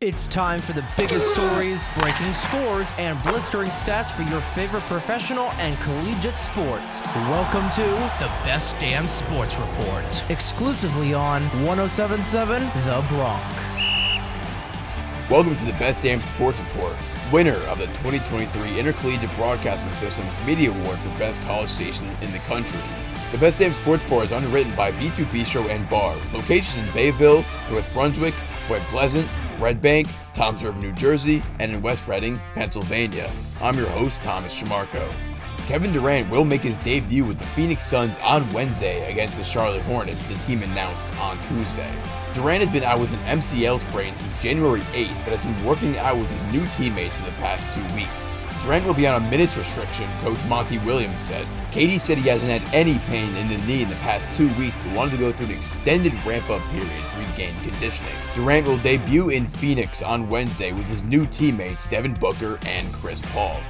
It's time for the biggest stories, breaking scores, and blistering stats for your favorite professional and collegiate sports. Welcome to the Best Damn Sports Report, exclusively on 1077 The Bronc. Welcome to the Best Damn Sports Report, winner of the 2023 Intercollegiate Broadcasting Systems Media Award for Best College Station in the country. The Best Damn Sports Report is underwritten by B2 Bistro and Bar, with locations in Bayville, North Brunswick, Point Pleasant, Red Bank, Toms River, New Jersey, and in West Reading, Pennsylvania. I'm your host, Thomas Trimarco. Kevin Durant will make his debut with the Phoenix Suns on Wednesday against the Charlotte Hornets, the team announced on Tuesday. Durant has been out with an MCL sprain since January 8th, but has been working out with his new teammates for the past two weeks. Durant will be on a minutes restriction, Coach Monty Williams said. KD said he hasn't had any pain in the knee in the past two weeks, but wanted to go through an extended ramp up period to regain conditioning. Durant will debut in Phoenix on Wednesday with his new teammates Devin Booker and Chris Paul.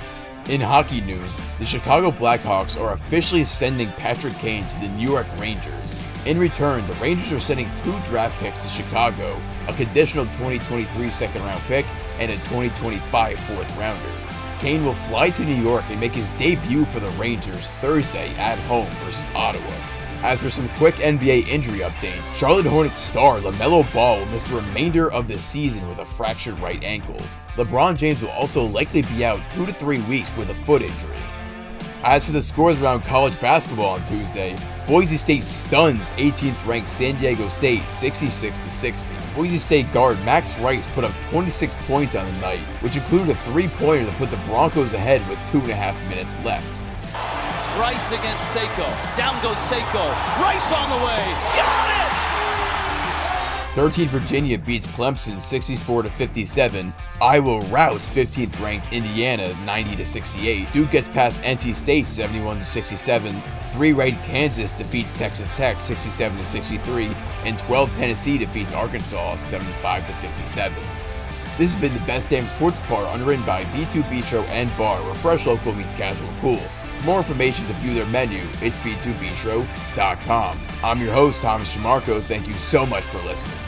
In hockey news, the Chicago Blackhawks are officially sending Patrick Kane to the New York Rangers. In return, the Rangers are sending two draft picks to Chicago, a conditional 2023 second round pick, and a 2025 fourth rounder. Kane will fly to New York and make his debut for the Rangers Thursday at home versus Ottawa. As for some quick NBA injury updates, Charlotte Hornets star LaMelo Ball will miss the remainder of the season with a fractured right ankle. LeBron James will also likely be out two to three weeks with a foot injury. As for the scores around college basketball on Tuesday, Boise State stuns 18th ranked San Diego State 66 60. Boise State guard Max Rice put up 26 points on the night, which included a three-pointer that put the Broncos ahead with two and a half minutes left. Rice against Seiko. Down goes Seiko. Rice on the way. Got it! 13 Virginia beats Clemson 64 to 57. Iowa routs 15th ranked Indiana 90 to 68. Duke gets past NC State 71 to 67. 3 ranked Kansas defeats Texas Tech 67 to 63 and 12 Tennessee defeats Arkansas 75 to 57. This has been the best damn sports part underwritten by B2 Bistro and Bar, where fresh local meets casual cool. For more information to view their menu, it's b2bistro.com. I'm your host, Thomas Trimarco. Thank you so much for listening.